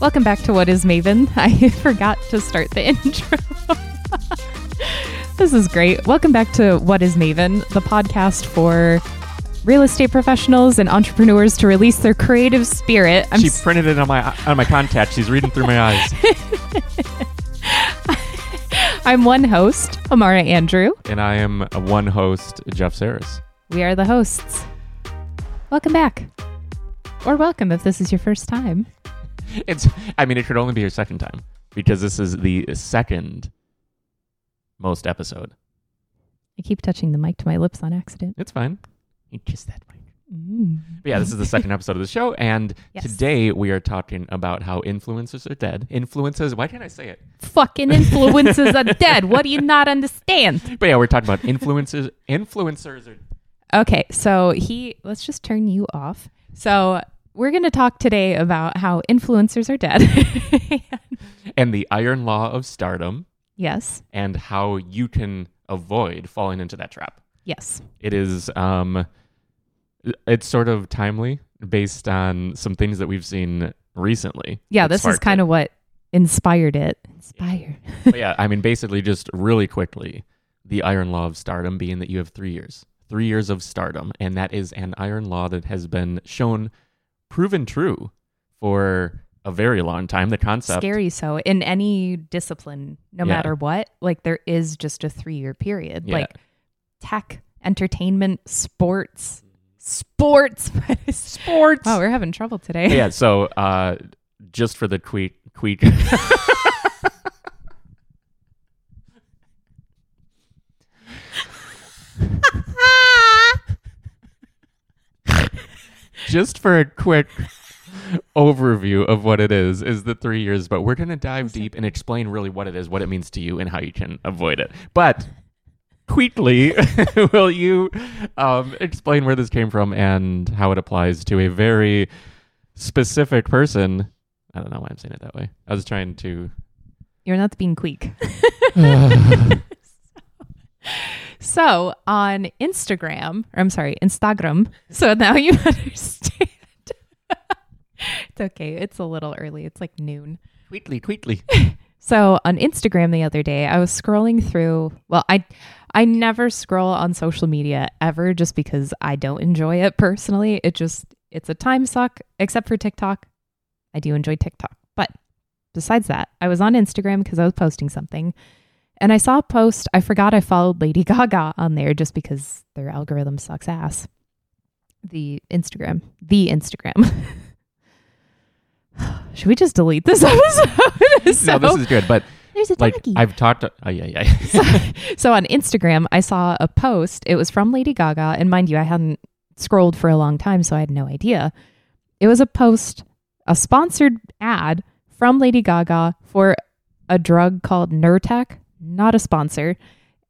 Welcome back to What is Maven. I forgot to start the intro. this is great. Welcome back to What is Maven, the podcast for real estate professionals and entrepreneurs to release their creative spirit. I'm she printed it on my on my contact. She's reading through my eyes. I'm one host, Amara Andrew. And I am one host, Jeff Sarris. We are the hosts. Welcome back. Or welcome if this is your first time. It's I mean it could only be your second time because this is the second most episode. I keep touching the mic to my lips on accident. It's fine. You kiss that mic. Mm. But yeah, this is the second episode of the show, and yes. today we are talking about how influencers are dead. Influences, why can't I say it? Fucking influencers are dead. What do you not understand? But yeah, we're talking about influencers. Influencers are. Okay, so he, let's just turn you off. So we're going to talk today about how influencers are dead. and the iron law of stardom. Yes. And how you can avoid falling into that trap. Yes. It is um it's sort of timely based on some things that we've seen recently. Yeah, this is kind of what inspired it. Inspired. yeah, I mean basically just really quickly, the iron law of stardom being that you have 3 years. 3 years of stardom and that is an iron law that has been shown proven true for a very long time. The concept scary so in any discipline, no yeah. matter what, like there is just a three year period. Yeah. Like tech, entertainment, sports, sports, sports. Wow, we're having trouble today. Yeah. So uh, just for the tweet, tweet. just for a quick overview of what it is is the three years but we're going to dive deep and explain really what it is what it means to you and how you can avoid it. But quickly will you um, explain where this came from and how it applies to a very specific person? I don't know why i'm saying it that way. I was trying to you're not being quick So on Instagram, or I'm sorry, Instagram. So now you understand. it's okay. It's a little early. It's like noon. Tweetly, tweetly. so on Instagram the other day, I was scrolling through. Well, I I never scroll on social media ever, just because I don't enjoy it personally. It just it's a time suck. Except for TikTok, I do enjoy TikTok. But besides that, I was on Instagram because I was posting something and I saw a post, I forgot I followed Lady Gaga on there just because their algorithm sucks ass. The Instagram, the Instagram. Should we just delete this episode? so, no, this is good, but there's a like I've talked. To, oh yeah, yeah. so, so on Instagram, I saw a post. It was from Lady Gaga, and mind you, I hadn't scrolled for a long time, so I had no idea. It was a post, a sponsored ad from Lady Gaga for a drug called Nurtec not a sponsor.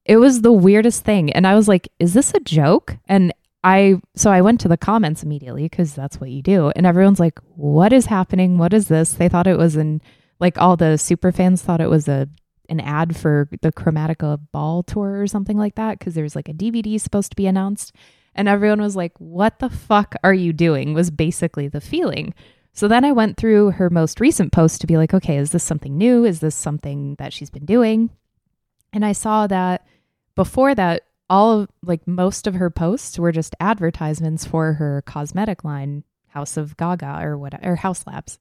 It was the weirdest thing. And I was like, is this a joke? And I, so I went to the comments immediately because that's what you do. And everyone's like, what is happening? What is this? They thought it was an, like all the super fans thought it was a, an ad for the Chromatica ball tour or something like that because there's like a DVD supposed to be announced. And everyone was like, what the fuck are you doing? Was basically the feeling. So then I went through her most recent post to be like, okay, is this something new? Is this something that she's been doing? And I saw that before that, all of like most of her posts were just advertisements for her cosmetic line, House of Gaga or what or Haus Labs.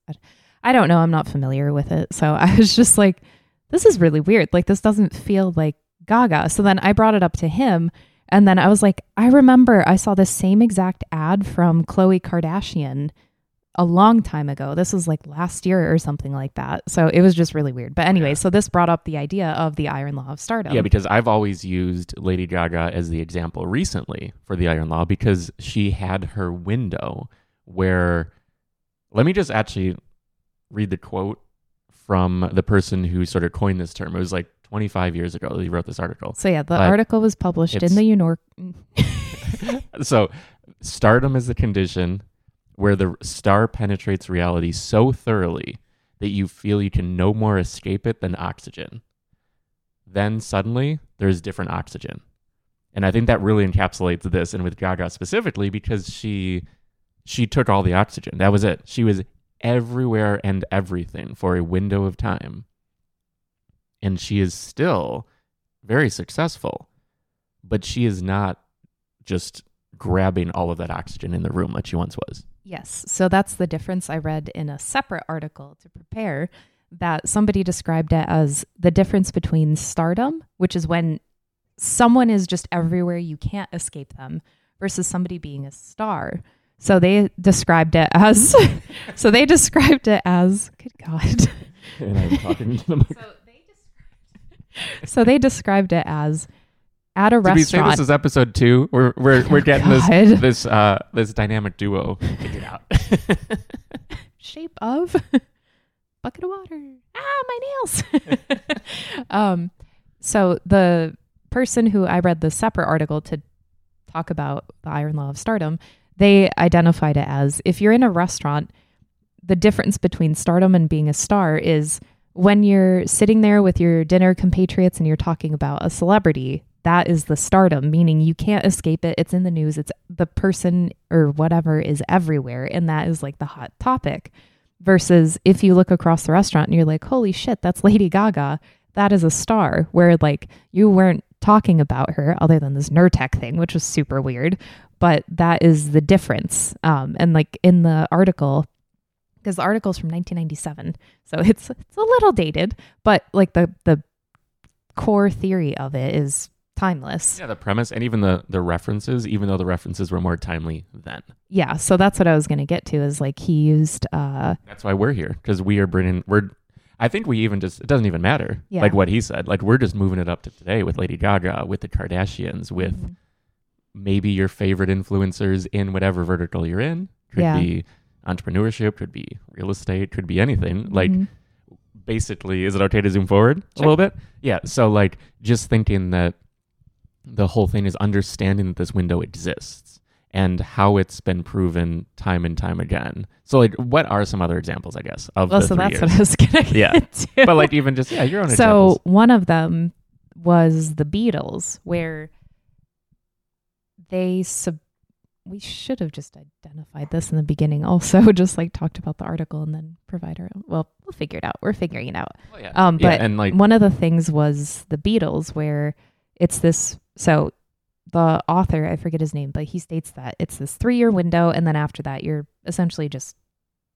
I don't know. I'm not familiar with it. So I was just like, this is really weird. Like this doesn't feel like Gaga. So then I brought it up to him. And then I was like, I remember I saw the same exact ad from Khloe Kardashian a long time ago. This was like last year or something like that. So it was just really weird. But anyway, so this brought up the idea of the iron law of stardom. Yeah, because I've always used Lady Gaga as the example recently for the iron law because she had her window where let me just actually read the quote from the person who sort of coined this term. It was like 25 years ago that he wrote this article. So yeah, the but article was published in the York. so stardom is the condition where the star penetrates reality so thoroughly that you feel you can no more escape it than oxygen. Then suddenly there's different oxygen. And I think that really encapsulates this and with Gaga specifically because she she took all the oxygen. That was it. She was everywhere and everything for a window of time. And she is still very successful, but she is not just grabbing all of that oxygen in the room like she once was. Yes. So that's the difference I read in a separate article to prepare that somebody described it as the difference between stardom, which is when someone is just everywhere, you can't escape them, versus somebody being a star. So they described it as so they described it as good god. And I'm talking to the. So they described, so they described it as at a Did we say restaurant. this is episode two? We're we're we're getting God. this this uh this dynamic duo figured out. shape of bucket of water. Ah, my nails. um, so the person who I read the separate article to talk about the iron law of stardom, they identified it as if you're in a restaurant, the difference between stardom and being a star is when you're sitting there with your dinner compatriots and you're talking about a celebrity, that is the stardom, meaning you can't escape it. It's in the news. It's the person or whatever is everywhere. And that is like the hot topic. Versus if you look across the restaurant and you're like, holy shit, that's Lady Gaga. That is a star. Where like you weren't talking about her other than this Nurtec thing, which was super weird. But that is the difference. Um, and like in the article, because the article's from 1997, so it's it's a little dated, but like the the core theory of it is timeless. yeah, the premise and even the the references, even though the references were more timely then. Yeah, so that's what I was going to get to is like he used uh That's why we're here because we are bringing we're. I think we even just it doesn't even matter Yeah. like what he said. Like we're just moving it up to today with Lady Gaga, with the Kardashians, with Mhm. maybe your favorite influencers in whatever vertical you're in. Could Yeah. be entrepreneurship, could be real estate, could be anything. Like Mhm. basically, is it okay to zoom forward a little bit? Yeah. So like just thinking that the whole thing is understanding that this window exists and how it's been proven time and time again. So like what are some other examples, I guess, of well, so that's years? what I was to Yeah. to. but like even just yeah, your own so examples. one of them was the Beatles, where they sub. We should have just identified this in the beginning. Also, just like talked about the article and then provide our. Well, we'll figure it out. We're figuring it out. Oh, yeah. Um, Yeah, and like one of the things was the Beatles, where it's this. So the author, I forget his name, but he states that it's this three year window, and then after that, you're essentially just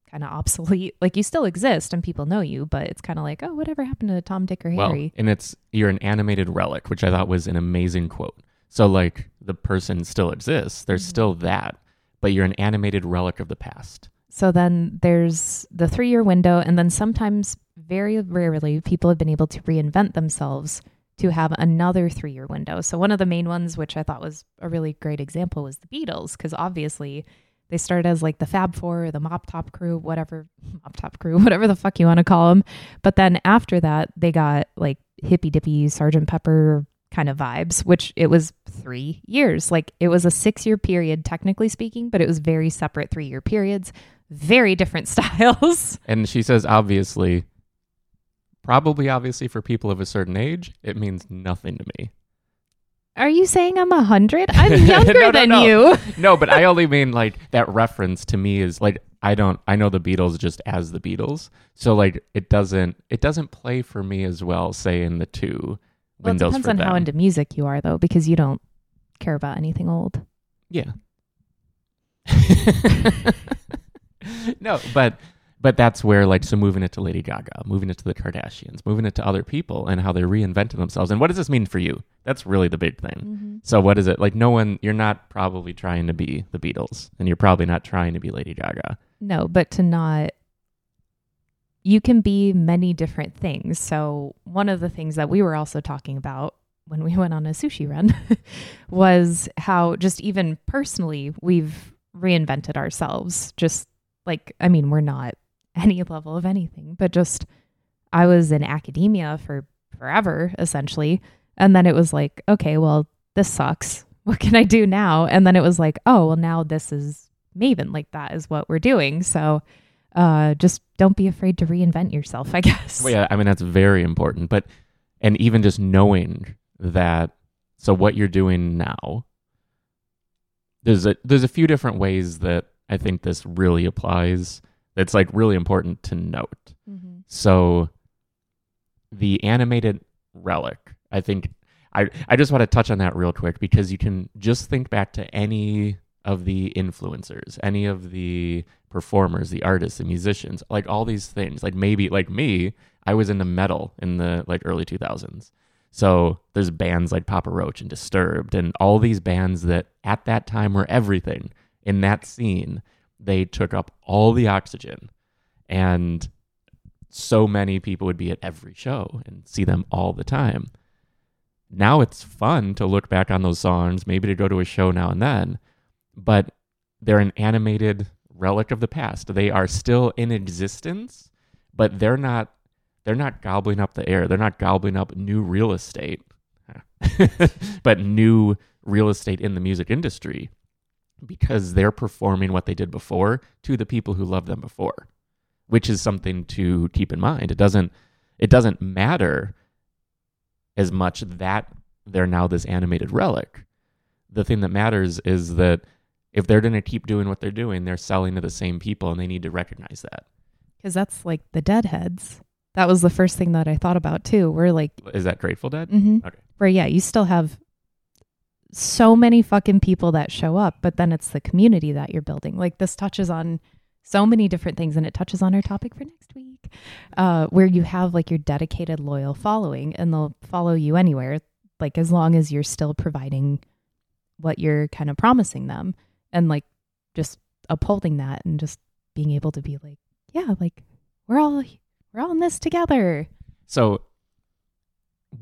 kind of obsolete. Like you still exist and people know you, but it's kind of like, oh, whatever happened to Tom, Dick, or well, Harry? and it's you're an animated relic, which I thought was an amazing quote. So like the person still exists. There's Mhm. still that, but you're an animated relic of the past. So then there's the three year window, and then sometimes, very rarely, people have been able to reinvent themselves to have another three year window. So one of the main ones, which I thought was a really great example, was the Beatles, because obviously they started as like the Fab Four, or the Mop Top Crew, whatever Mop Top Crew, whatever the fuck you want to call them. But then after that, they got like hippy dippy Sergeant Pepper kind of vibes, which it was three years. Like it was a six year period, technically speaking, but it was very separate three year periods, very different styles. And she says, obviously, probably obviously for people of a certain age, it means nothing to me. Are you saying I'm a hundred? I'm younger No, no, than no. you. No, but I only mean like that reference to me is like I don't I know the Beatles just as the Beatles. So like it doesn't it doesn't play for me as well, say in the two Well, it windows depends for on them. how into music you are, though, because you don't care about anything old. Yeah. no, but but that's where like so moving it to Lady Gaga, moving it to the Kardashians, moving it to other people and how they reinvented themselves. And what does this mean for you? That's really the big thing. Mm-hmm. So what is it? Like no one you're not probably trying to be the Beatles and you're probably not trying to be Lady Gaga. No, but to not. You can be many different things. So, one of the things that we were also talking about when we went on a sushi run was how, just even personally, we've reinvented ourselves. Just like, I mean, we're not any level of anything, but just I was in academia for forever, essentially. And then it was like, okay, well, this sucks. What can I do now? And then it was like, oh, well, now this is Maven. Like that is what we're doing. So uh, just don't be afraid to reinvent yourself, I guess. Well, yeah, I mean that's very important. But and even just knowing that so what you're doing now there's a there's a few different ways that I think this really applies that's like really important to note. Mm-hmm. So the animated relic, I think I I just want to touch on that real quick because you can just think back to any of the influencers, any of the performers, the artists, the musicians, like all these things. Like maybe like me, I was into metal in the like early 2000s. So there's bands like Papa Roach and Disturbed and all these bands that at that time were everything in that scene. They took up all the oxygen and so many people would be at every show and see them all the time. Now it's fun to look back on those songs, maybe to go to a show now and then, but they're an animated relic of the past. They are still in existence, but they're not they're not gobbling up the air. They're not gobbling up new real estate. but new real estate in the music industry because they're performing what they did before to the people who loved them before which is something to keep in mind. It doesn't it doesn't matter as much that they're now this animated relic. The thing that matters is that if they're going to keep doing what they're doing, they're selling to the same people and they need to recognize that. Because that's like the Deadheads. That was the first thing that I thought about too. We're like, Is that Grateful Dead? mm-hmm. Okay. where yeah, you still have so many fucking people that show up, but then it's the community that you're building. Like this touches on so many different things, and it touches on our topic for next week, uh, where you have like your dedicated, loyal following, and they'll follow you anywhere, like as long as you're still providing what you're kind of promising them, and like just upholding that, and just being able to be like, yeah, like we're all we're all in this together. So,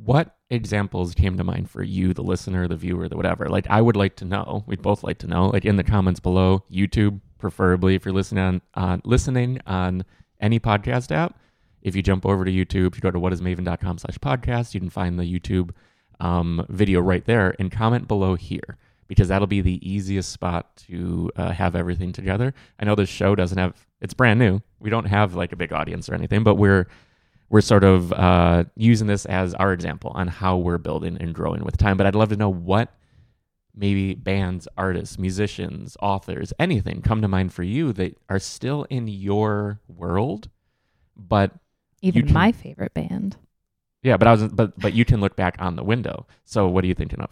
what examples came to mind for you, the listener, the viewer, the whatever? Like, I would like to know. We'd both like to know. Like in the comments below, YouTube, preferably if you're listening on uh, listening on any podcast app. If you jump over to YouTube, if you go to whatismaven.com slash podcast, you can find the YouTube um, video right there and comment below here because that'll be the easiest spot to uh, have everything together. I know this show doesn't have, it's brand new. We don't have like a big audience or anything, but we're, we're sort of uh, using this as our example on how we're building and growing with time. But I'd love to know what maybe bands, artists, musicians, authors, anything come to mind for you that are still in your world, but Even can- my favorite band. yeah, but I was but but you can look back on the window. So what are you thinking of?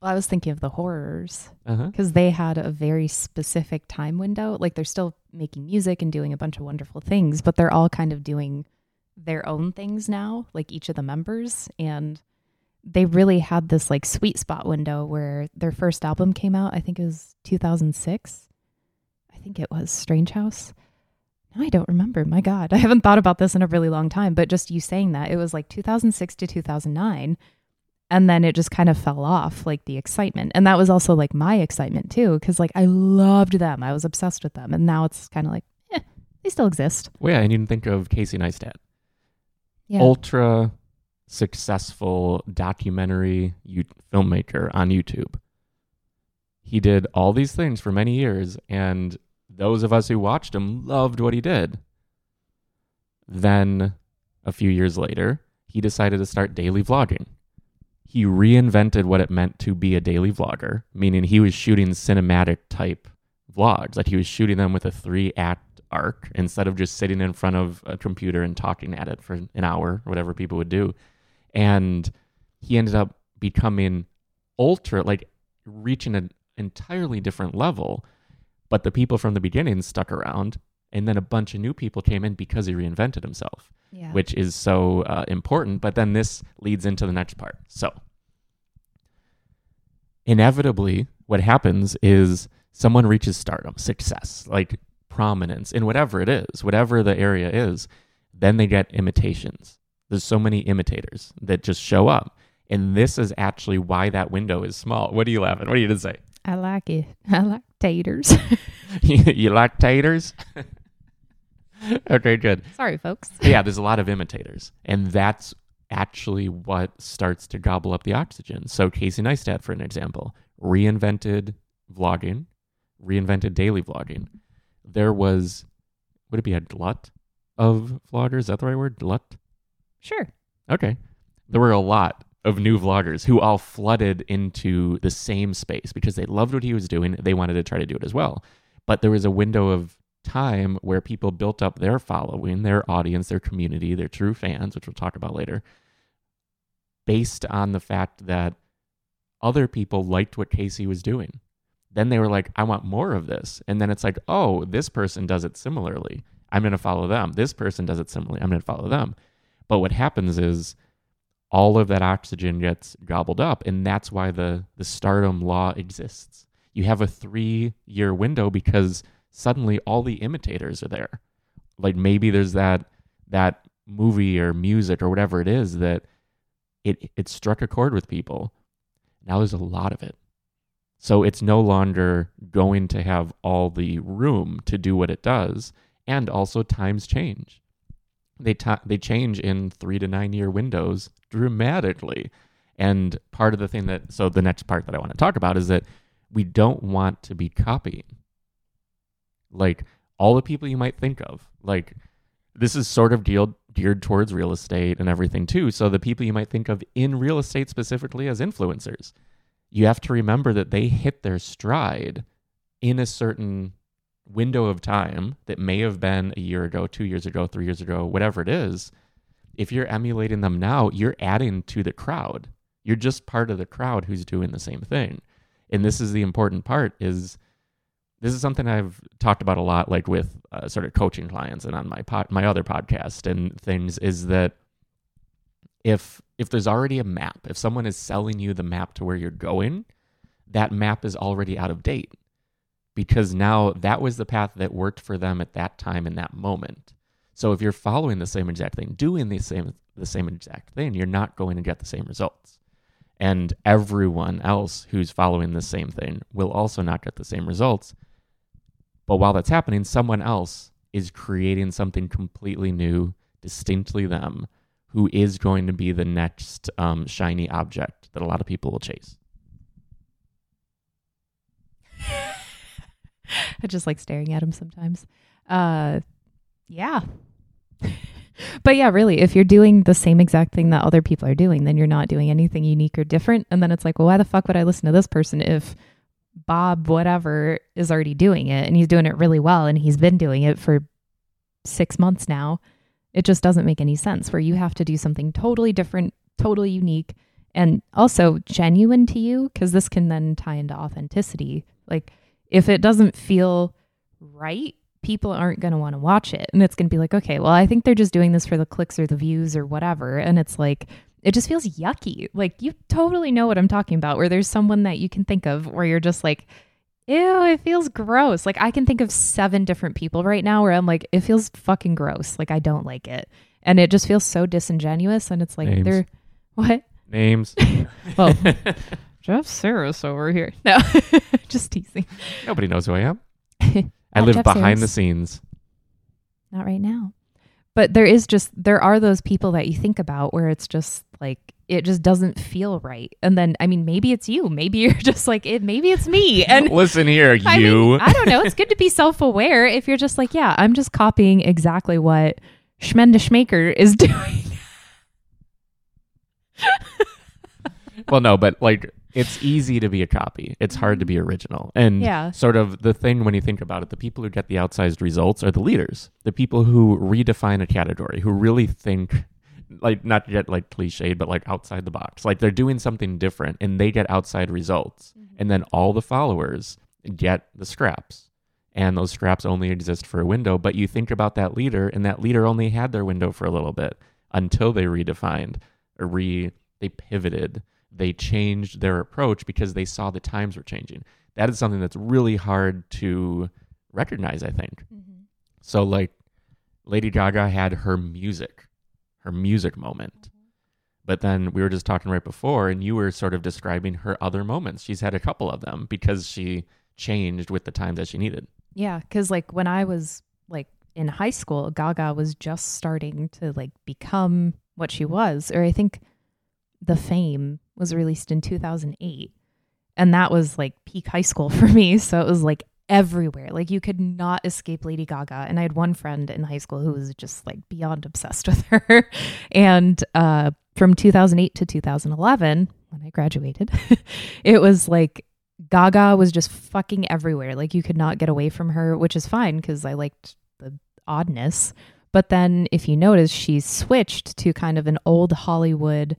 Well, I was thinking of the horrors Uh-huh. because they had a very specific time window. Like they're still making music and doing a bunch of wonderful things, but they're all kind of doing their own things now, like each of the members. And they really had this like sweet spot window where their first album came out. I think it was 2006. I think it was Strange House. I don't remember. My God, I haven't thought about this in a really long time. But just you saying that, it was like 2006 to 2009 and then it just kind of fell off like the excitement and that was also like my excitement too because like i loved them i was obsessed with them and now it's kind of like eh, they still exist Well, yeah, and you can think of Casey Neistat, yeah ultra successful documentary filmmaker on YouTube. He did all these things for many years, and those of us who watched him loved what he did. Then, a few years later, he decided to start daily vlogging. He reinvented what it meant to be a daily vlogger, meaning he was shooting cinematic type vlogs. Like he was shooting them with a three act arc instead of just sitting in front of a computer and talking at it for an hour, or whatever people would do. And he ended up becoming ultra, like reaching an entirely different level. But the people from the beginning stuck around, and then a bunch of new people came in because he reinvented himself yeah which is so uh, important. But then this leads into the next part. So, inevitably, what happens is someone reaches stardom, success, like prominence in whatever it is, whatever the area is, then they get imitations. There's so many imitators that just show up. And this is actually why that window is small. What are you laughing? What are you going to say? i like it i like taters you like taters? okay, good. sorry folks yeah, there's a lot of imitators, and that's actually what starts to gobble up the oxygen. So Casey Neistat, for an example, reinvented vlogging, reinvented daily vlogging. There was, would it be a glut of vloggers? Is that the right word? Glut? sure Okay. There were a lot of new vloggers who all flooded into the same space because they loved what he was doing. They wanted to try to do it as well. But there was a window of time where people built up their following, their audience, their community, their true fans, which we'll talk about later, based on the fact that other people liked what Casey was doing. Then they were like, I want more of this. And then it's like, oh, this person does it similarly. I'm going to follow them. This person does it similarly. I'm going to follow them. But what happens is all of that oxygen gets gobbled up. And that's why the, the stardom law exists. You have a three year window because suddenly all the imitators are there. Like maybe there's that that movie or music or whatever it is that it it struck a chord with people. Now there's a lot of it. So it's no longer going to have all the room to do what it does, and also times change. They ta- they change in three to nine year windows dramatically, and part of the thing that so the next part that I want to talk about is that we don't want to be copying. Like all the people you might think of, like this is sort of geared geared towards real estate and everything too. So the people you might think of in real estate specifically as influencers, you have to remember that they hit their stride in a certain window of time that may have been a year ago, two years ago, three years ago, whatever it is. If you're emulating them now, you're adding to the crowd. You're just part of the crowd who's doing the same thing. And this is the important part is this is something I've talked about a lot, like with uh, sort of coaching clients and on my my other podcast and things. Is that if if there's already a map, if someone is selling you the map to where you're going, that map is already out of date because now that was the path that worked for them at that time in that moment. So if you're following the same exact thing, doing the same the same exact thing, you're not going to get the same results. And everyone else who's following the same thing will also not get the same results but while that's happening, someone else is creating something completely new, distinctly them, who is going to be the next um, shiny object that a lot of people will chase. I just like staring at him sometimes. Uh, yeah. but yeah, really, if you're doing the same exact thing that other people are doing, then you're not doing anything unique or different. And then it's like, well, why the fuck would I listen to this person if Bob, whatever, is already doing it and he's doing it really well and he's been doing it for six months now. It just doesn't make any sense where you have to do something totally different, totally unique, and also genuine to you because this can then tie into authenticity. Like, if it doesn't feel right, people aren't going to want to watch it. And it's going to be like, okay, well, I think they're just doing this for the clicks or the views or whatever. And it's like, it just feels yucky. Like you totally know what I'm talking about, where there's someone that you can think of where you're just like, ew, it feels gross. Like I can think of seven different people right now where I'm like, it feels fucking gross. Like I don't like it. And it just feels so disingenuous. And it's like, Names. they're, what? Names. well, Jeff Sarris over here. No, just teasing. Nobody knows who I am. I live Jeff behind Sarris. the scenes. Not right now. But there is just there are those people that you think about where it's just like it just doesn't feel right. And then I mean maybe it's you. Maybe you're just like it maybe it's me. And Listen here, I mean, you. I don't know. It's good to be self-aware if you're just like, yeah, I'm just copying exactly what Schmenda Schmaker is doing. well, no, but like it's easy to be a copy. It's hard to be mm-hmm. original. And Yeah. sort of the thing when you think about it, the people who get the outsized results are the leaders, the people who redefine a category, who really think like not yet like cliched, but like outside the box. Like they're doing something different and they get outside results. Mm-hmm. And then all the followers get the scraps. And those scraps only exist for a window. But you think about that leader, and that leader only had their window for a little bit until they redefined or re they pivoted. They changed their approach because they saw the times were changing. That is something that's really hard to recognize, I think. Mm-hmm. So like Lady Gaga had her music, her music moment. But then we were just talking right before, and you were sort of describing her other moments. She's had a couple of them because she changed with the times that she needed. Yeah, because like when I was like in high school, Gaga was just starting to like become what she was, or I think the Fame was released in 2008, and that was like peak high school for me. So it was like everywhere. Like you could not escape Lady Gaga. And I had one friend in high school who was just like beyond obsessed with her. and uh, from 2008 to 2011, when I graduated, it was like Gaga was just fucking everywhere. Like you could not get away from her, which is fine because I liked the oddness. But then if you notice, she switched to kind of an old Hollywood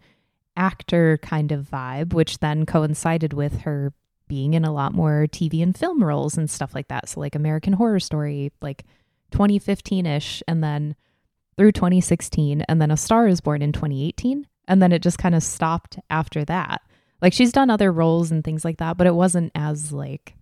actor kind of vibe, which then coincided with her being in a lot more TV and film roles and stuff like that. So like American Horror Story, like 2015 ish, and then through 2016, and then A Star is Born in 2018. And then it just kind of stopped after that. Like she's done other roles and things like that, but it wasn't as like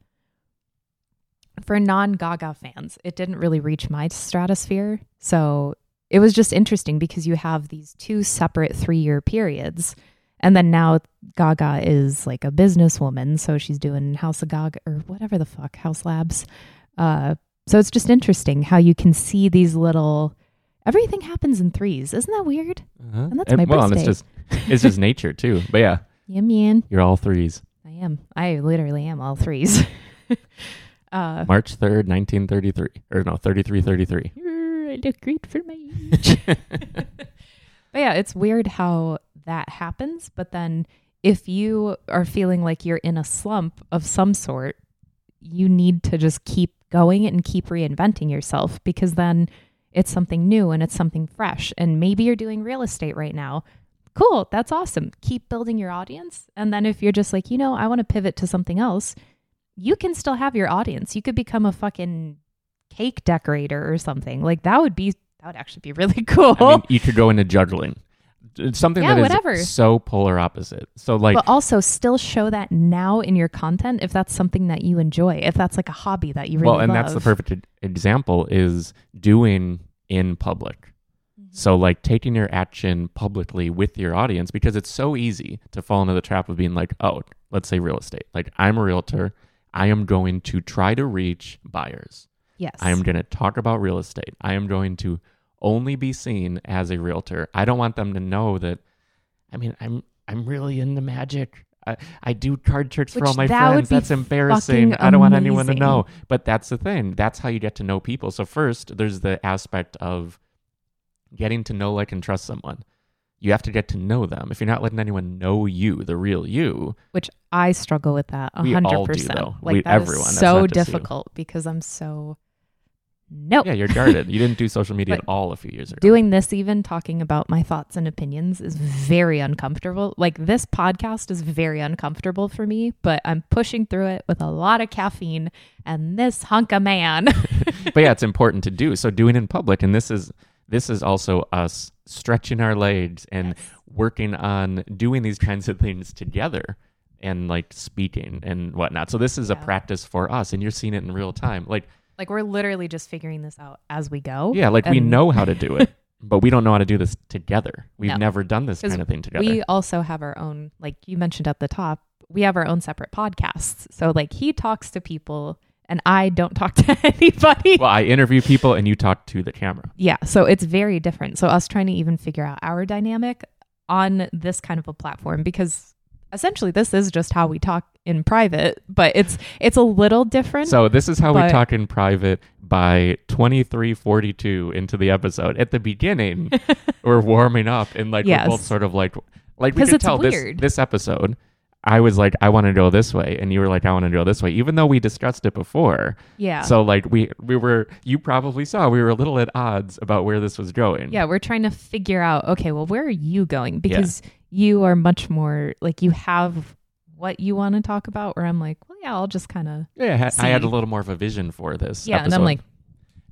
for non Gaga fans, it didn't really reach my stratosphere. So it was just interesting because you have these two separate three year periods. And then now Gaga is like a businesswoman. So she's doing House of Gaga or whatever the fuck, Haus Labs. Uh, so it's just interesting how you can see these little. Everything happens in threes. Isn't that weird? Uh-huh. And that's my well, and it's just it's just nature too. But yeah, Yeah, man. you're all threes. I am. I literally am all threes. uh, March 3rd, 1933. Or no, 33 33. I look great for my age. but yeah, it's weird how that happens. But then if you are feeling like you're in a slump of some sort, you need to just keep going and keep reinventing yourself because then it's something new and it's something fresh. And maybe you're doing real estate right now. Cool, that's awesome. Keep building your audience. And then if you're just like, you know, I want to pivot to something else, you can still have your audience. You could become a fucking cake decorator or something. Like that would be that would actually be really cool. I mean, you could go into juggling. It's something Yeah, that is whatever. so polar opposite. So like but also still show that now in your content if that's something that you enjoy. If that's like a hobby that you really well, and love. that's the perfect example is doing in public. Mm-hmm. So like taking your action publicly with your audience because it's so easy to fall into the trap of being like, oh, let's say real estate. Like I'm a realtor. I am going to try to reach buyers. Yes. I am going to talk about real estate. I am going to only be seen as a realtor. I don't want them to know that. I mean, I'm I'm really into magic. I, I do card tricks for all my that friends. That's embarrassing. I don't want anyone to know. But that's the thing. That's how you get to know people. So first, there's the aspect of getting to know, like, and trust someone. You have to get to know them. If you're not letting anyone know you, the real you, Which I struggle with that a We hundred all do, though. Like We- everyone. That's so you. difficult because I'm so nope. yeah, you're guarded. you didn't do social media at all a few years ago. Doing this, even talking about my thoughts and opinions, is very uncomfortable. Like, this podcast is very uncomfortable for me, but I'm pushing through it with a lot of caffeine and this hunk of man. but yeah, it's important to do. So doing in public, and this is this is also us stretching our legs and working on doing these kinds of things together and like speaking and whatnot. So this is a practice for us, and you're seeing it in real time. Like like, we're literally just figuring this out as we go. yeah, like we know how to do it, but we don't know how to do this together. We've No. never done this kind of thing together. We also have our own, like you mentioned at the top, we have our own separate podcasts. So, like, he talks to people and I don't talk to anybody. well, I interview people, and you talk to the camera. Yeah, so it's very different. So us trying to even figure out our dynamic on this kind of a platform because essentially this is just how we talk in private, but it's it's a little different. So this is how we talk in private by 2342 into the episode. At the beginning, we're warming up and like Yes. we're both sort of like like we it's tell weird. this this episode I was like I want to go this way and you were like I want to go this way even though we discussed it before. yeah. So like we we were you probably saw we were a little at odds about where this was going. yeah, we're trying to figure out okay, well where are you going? Because you are much more like you have what you want to talk about where I'm like, well yeah, I'll just kind of Yeah, I had, I had a little more of a vision for this. Yeah, and. I'm like,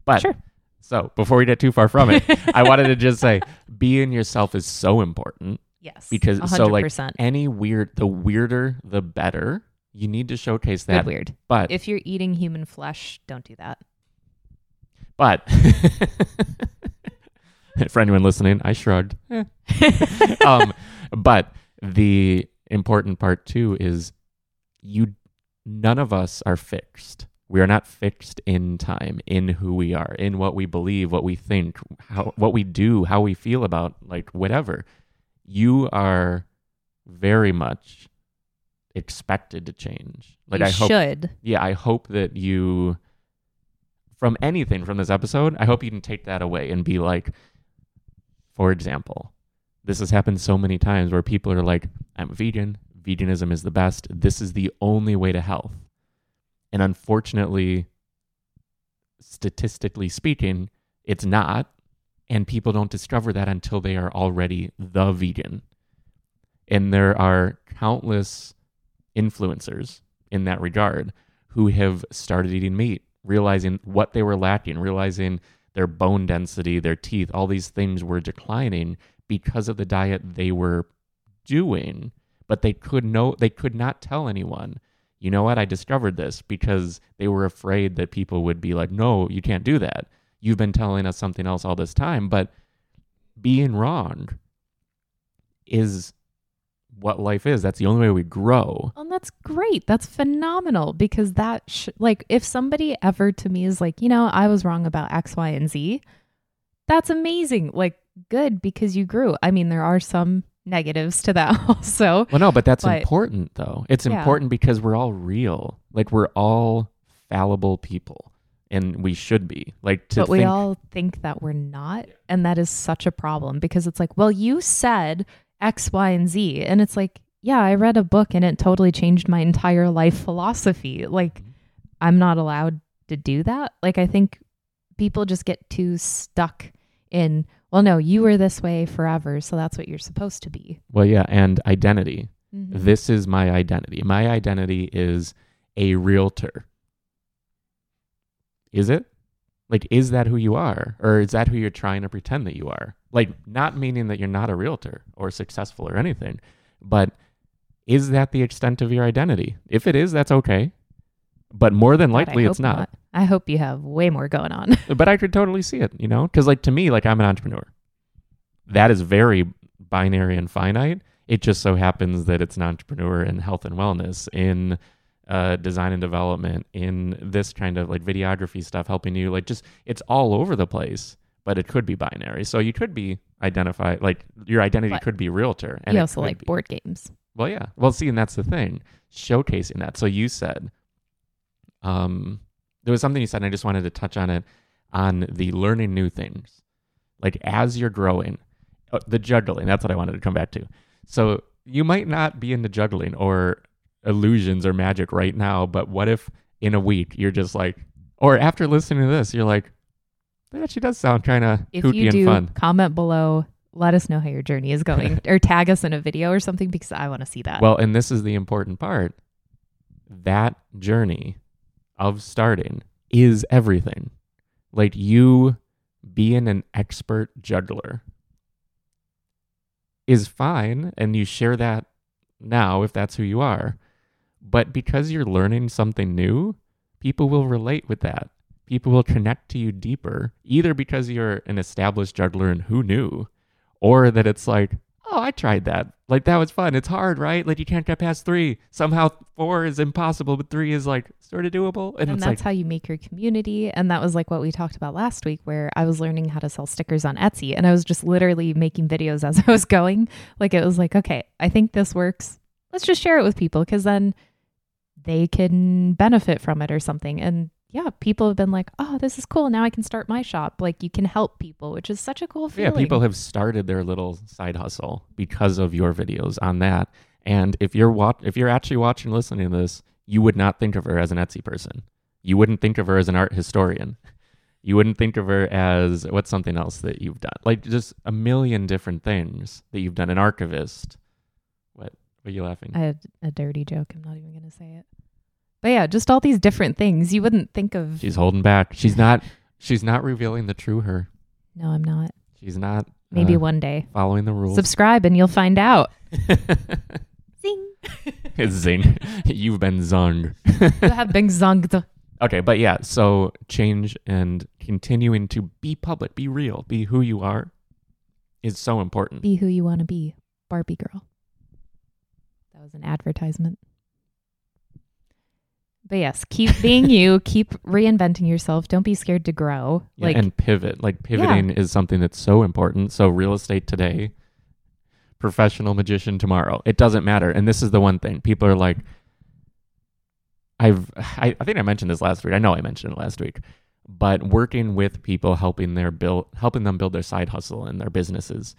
but sure. so before we get too far from it, I wanted to just say being yourself is so important. Yes. because 100%. so like any weird the weirder the better you need to showcase Good that weird. but If you're eating human flesh, don't do that. but for anyone listening i shrugged Eh. um but the important part too is you none of us are fixed. We are not fixed in time in who we are in what we believe what we think how what we do how we feel about like whatever. You are very much expected to change. Like you i hope should. yeah i hope that you from anything from this episode i hope you can take that away and be like for example this has happened so many times where people are like i'm a vegan veganism is the best. This is the only way to health. And unfortunately, statistically speaking, it's not. And people don't discover that until they are already the vegan. And there are countless influencers in that regard who have started eating meat, realizing what they were lacking, realizing their bone density, their teeth, all these things were declining because of the diet they were doing, but they could no they could not tell anyone. You know what? I discovered this because they were afraid that people would be like, "No, you can't do that. You've been telling us something else all this time." But being wrong is what life is. That's the only way we grow. Well, that's great. That's phenomenal because that, sh- like, if somebody ever to me is like, you know, I was wrong about X, Y, and Z, that's amazing. Like, good because you grew. I mean, there are some negatives to that also. Well, no, but that's But- important though. It's Yeah. important because we're all real. Like we're all fallible people, and we should be. Like to but we think, all think that we're not. And that is such a problem because it's like, well, you said X, Y, and Z. And it's like, yeah, I read a book and it totally changed my entire life philosophy. Like, mm-hmm. I'm not allowed to do that. Like, I think people just get too stuck in, well, no, you were this way forever. So that's what you're supposed to be. well, yeah, and identity. Mhm. This is my identity. My identity is a realtor. Is it? Like, is that who you are? Or is that who you're trying to pretend that you are? Like, not meaning that you're not a realtor or successful or anything, but is that the extent of your identity? If it is, that's okay. But more than God, likely, it's hope not. I hope you have way more going on. But I could totally see it, you know? Because, like, to me, like, I'm an entrepreneur. That is very binary and finite. It just so happens that it's an entrepreneur in health and wellness, in uh, design and development, in this kind of like videography stuff, helping you. Like, just it's all over the place, but it could be binary. So you could be identified, like, your identity But could be realtor. And you also like be- board games. well, yeah. Well, see, and that's the thing, showcasing that. So you said, um, there was something you said, and I just wanted to touch on it, on the learning new things, like as you're growing, uh, the juggling. That's what I wanted to come back to. So you might not be into juggling or illusions or magic right now, but what if in a week you're just like, or after listening to this, you're like, that actually does sound kind of you and do, fun. comment below. Let us know how your journey is going, or tag us in a video or something because I want to see that. Well, and this is the important part. That journey of starting is everything. Like you being an expert juggler is fine, and you share that now if that's who you are. But because you're learning something new, people will relate with that. People will connect to you deeper, either because you're an established juggler and who knew, or that it's like, oh, I tried that. Like that was fun. It's hard, right? Like you can't get past three. Somehow four is impossible, but three is like sort of doable. And, and that's like, how you make your community. And that was like what we talked about last week, where I was learning how to sell stickers on Etsy. And I was just literally making videos as I was going. Like it was like, okay, I think this works. Let's just share it with people because then they can benefit from it or something. And yeah, people have been like, oh, this is cool. Now I can start my shop. Like you can help people, which is such a cool feeling. yeah, people have started their little side hustle because of your videos on that. And if you're watch, if you're actually watching, and listening to this, you would not think of her as an Etsy person. You wouldn't think of her as an art historian. You wouldn't think of her as what's something else that you've done, like just a million different things that you've done. An archivist. What? What are you laughing? I had a dirty joke. I'm not even going to say it. But yeah, just all these different things. You wouldn't think of. She's holding back. She's not. She's not revealing the true her. no, I'm not. She's not. Maybe uh, one day. following the rules. Subscribe and you'll find out. Zing. Zing. You've been zung. you have been zonged. Okay, but yeah, so change and continuing to be public, be real, be who you are is so important. Be who you want to be. Barbie girl. That was an advertisement. But yes, keep being you. Keep reinventing yourself. Don't be scared to grow. Yeah, like, and pivot. Like pivoting is something that's so important. So real estate today, professional magician tomorrow. It doesn't matter. And this is the one thing. People are like I've I, I think I mentioned this last week. I know I mentioned it last week. But working with people helping their build helping them build their side hustle and their businesses.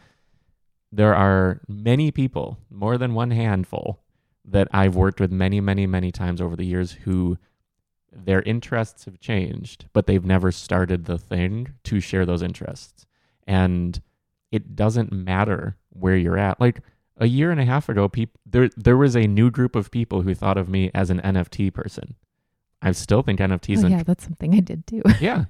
There are many people, more than one handful, that I've worked with many, many, many times over the years who their interests have changed, but they've never started the thing to share those interests. And it doesn't matter where you're at. Like a year and a half ago, peop- there there was a new group of people who thought of me as an NFT person. I still think NFTs Oh, yeah, that's something I did too. yeah.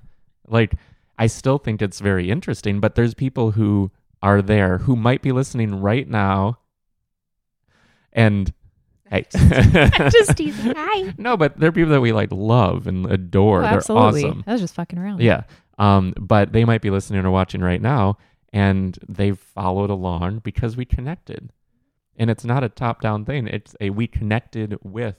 Like I still think it's very interesting, but there's people who are there who might be listening right now and hey. just teasing. Hi. no, but they're people that we like love and adore. Oh, they're absolutely. awesome. I was just fucking around. Yeah. Um, but they might be listening or watching right now and they've followed along because we connected. And it's not a top down thing. It's a we connected with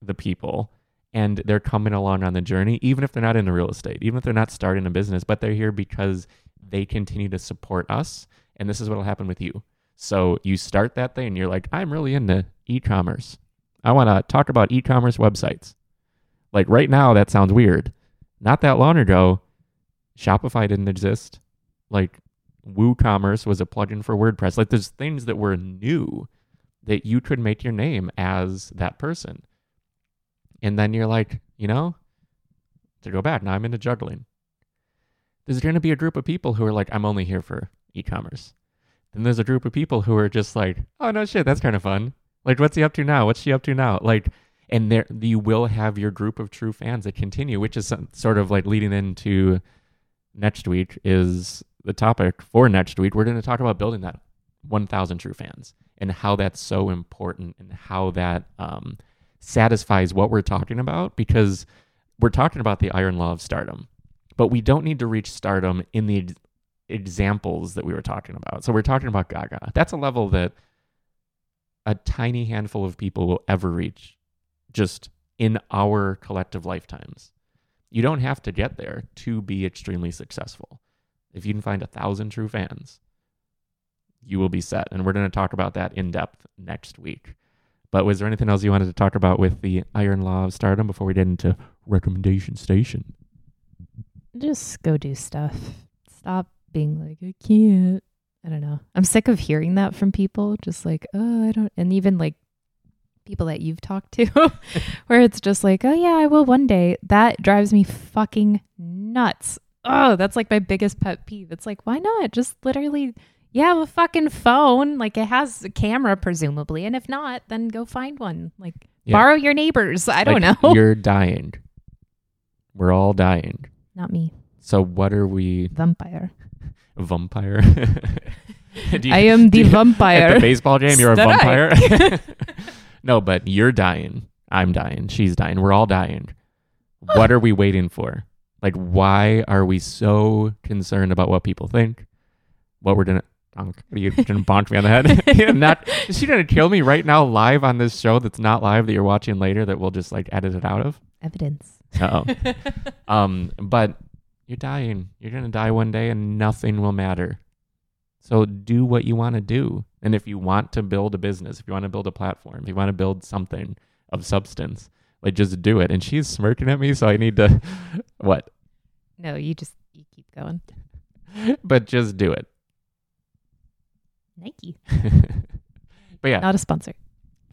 the people and they're coming along on the journey, even if they're not into real estate, even if they're not starting a business, but they're here because they continue to support us. And this is what will happen with you. So you start that thing, and you're like, I'm really into e commerce. I want to talk about e commerce websites. Like right now, that sounds weird. Not that long ago, Shopify didn't exist. Like WooCommerce was a plugin for WordPress. Like there's things that were new that you could make your name as that person. And then you're like, you know, to go back, now I'm into juggling. There's going to be a group of people who are like, I'm only here for e commerce. Then there's a group of people who are just like, oh, no shit, that's kind of fun. Like, what's he up to now? What's she up to now? Like, and there you will have your group of true fans that continue, which is some, sort of like leading into next week is the topic for next week. We're going to talk about building that 1,000 true fans and how that's so important and how that um, satisfies what we're talking about because we're talking about the iron law of stardom, but we don't need to reach stardom in the examples that we were talking about. So we're talking about Gaga. That's a level that a tiny handful of people will ever reach just in our collective lifetimes. You don't have to get there to be extremely successful. If you can find a thousand true fans, you will be set. And we're going to talk about that in depth next week. But was there anything else you wanted to talk about with the Iron Law of Stardom before we get into recommendation station? Just go do stuff. Stop being like, I can't. I don't know. I'm sick of hearing that from people. Just like, oh, I don't. And even like people that you've talked to, where it's just like, oh, yeah, I will one day. That drives me fucking nuts. Oh, that's like my biggest pet peeve. It's like, why not? Just literally, you have a fucking phone. Like it has a camera, presumably. And if not, then go find one. Like Yeah. borrow your neighbors. I don't Like, know. You're dying. We're all dying. Not me. So what are we? Vampire. Vampire? Do you- I am do the you- vampire. At the baseball game, you're a vampire. no, but you're dying. I'm dying. She's dying. We're all dying. What are we waiting for? Like, why are we so concerned about what people think? What we're gonna? Are you gonna bonk me on the head? Yeah, not. Is she gonna kill me right now, live on this show that's not live that you're watching later that we'll just like edit it out of? Evidence. Uh oh. um, but you're dying. You're gonna die one day, and nothing will matter. So do what you want to do. And if you want to build a business, if you want to build a platform, if you want to build something of substance, like just do it. And she's smirking at me, so I need to what? No, you just you keep going. But just do it. Nike. but yeah, Not a sponsor.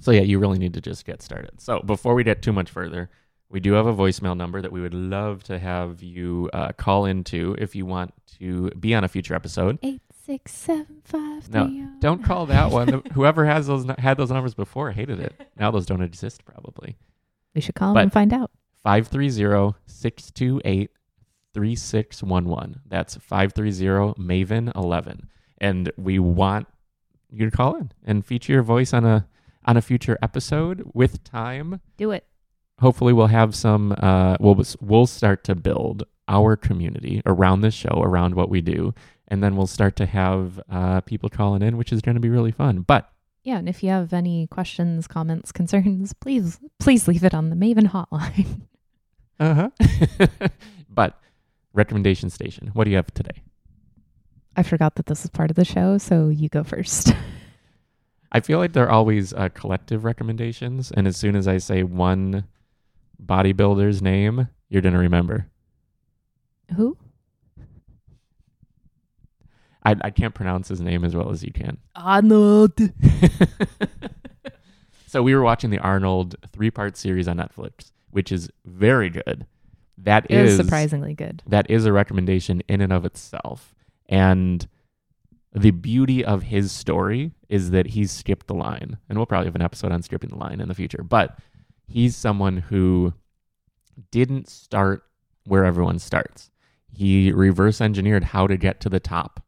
So yeah, you really need to just get started. So before we get too much further, we do have a voicemail number that we would love to have you uh, call into if you want to be on a future episode. Eight six seven five No, three. oh. Don't call that one. Whoever has those had those numbers before hated it. Now those don't exist probably. We should call But- them and find out. 530-628-3611. That's 530 Maven 11. And we want you to call in and feature your voice on a on a future episode with time. Do it. Hopefully we'll have some uh we'll we'll start to build our community around this show around what we do and then we'll start to have uh people calling in which is going to be really fun but Yeah, and if you have any questions, comments, concerns, please please leave it on the Maven hotline. uh-huh but recommendation station what do you have today I forgot that this is part of the show, so you go first. i feel like they're always uh, collective recommendations and as soon as i say one bodybuilder's name you're going to remember Who? I, I can't pronounce his name as well as you can Arnold. So we were watching the Arnold three part series on Netflix, which is very good. That It is surprisingly good. that is a recommendation in and of itself. And the beauty of his story is that he's skipped the line. And we'll probably have an episode on skipping the line in the future. But he's someone who didn't start where everyone starts. He reverse engineered how to get to the top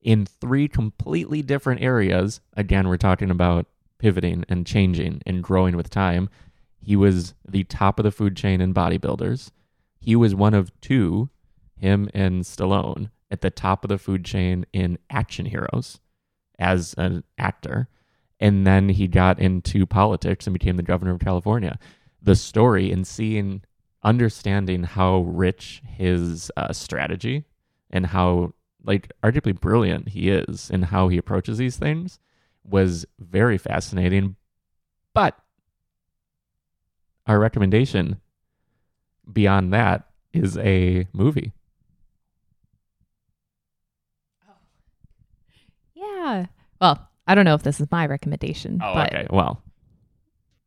in three completely different areas. Again, we're talking about pivoting and changing and growing with time. He was the top of the food chain in bodybuilders. He was one of two, him and Stallone, at the top of the food chain in action heroes as an actor. And then he got into politics and became the governor of California. The story and seeing, understanding how rich his uh, strategy and how, like, arguably brilliant he is and how he approaches these things was very fascinating. But our recommendation beyond that is a movie. Yeah. Well, I don't know if this is my recommendation, Oh, but okay. Well,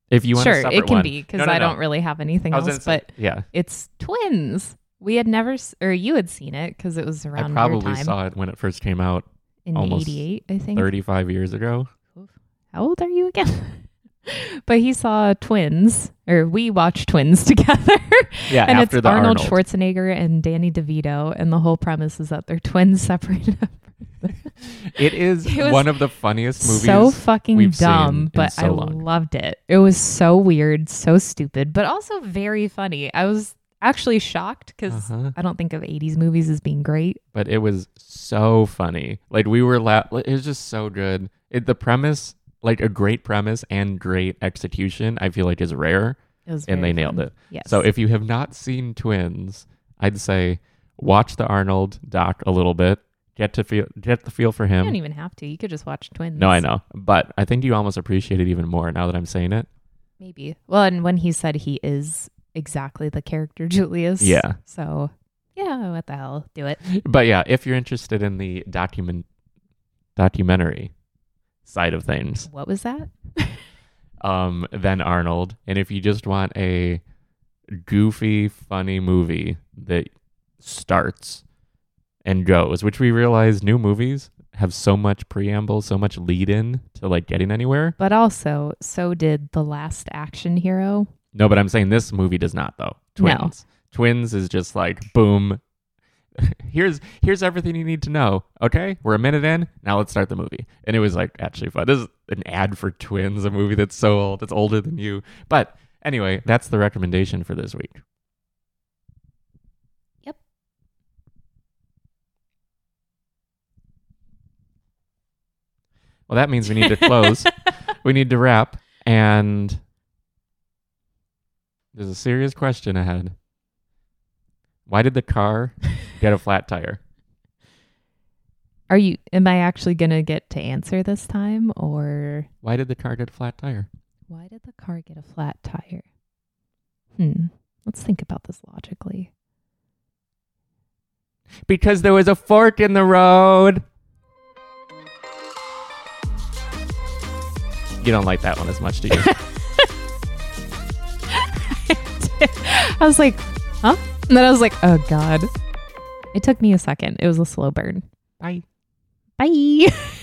if you want sure, it can one- be because No, no, I no. don't really have anything else. say- But yeah, it's twins. We had never, or you had seen it because it was I around your probably saw it when it first came out in almost '88, I think. 35 years ago. How old are you again? but he saw twins, or we watch twins together. Yeah, and it's Arnold, Arnold. Schwarzenegger and Danny DeVito, and the whole premise is that they're twins separated. It is It one of the funniest movies. so fucking dumb, but so I long. loved it. It was so weird, so stupid, but also very funny. I was actually shocked because Uh-huh. I don't think of 80s movies as being great. but it was so funny. Like we were la- it was just so good. It, the premise, like a great premise and great execution, I feel like is rare, and they nailed it. Yes. So if you have not seen Twins, I'd say watch the Arnold doc a little bit. Get to feel get the feel for him. you don't even have to. You could just watch twins. No, I know, but I think you almost appreciate it even more now that I'm saying it. Maybe. Well, and when he said he is exactly the character Julius. Yeah. So, yeah, what the hell? Do it. But yeah, if you're interested in the document documentary side of things, What was that? um, then Arnold. And if you just want a goofy, funny movie that starts and goes, which we realize new movies have so much preamble, so much lead in to like getting anywhere. But also, so did The Last Action Hero. No, but I'm saying this movie does not though. No. Twins. Twins is just like boom. here's here's everything you need to know. Okay, we're a minute in. Now let's start the movie. And it was like actually fun. This is an ad for Twins, a movie that's so old, that's older than you. But anyway, that's the recommendation for this week. Yep. Well, that means we need to close. we need to wrap, and there's a serious question ahead. Why did the car get a flat tire? Are you, am I actually going to get to answer this time? Or Why did the car get a flat tire? why did the car get a flat tire? Hmm. Let's think about this logically. Because there was a fork in the road. You don't like that one as much, do you? I was like, huh? And then I was like, oh God. It took me a second. It was a slow burn. Bye. Bye.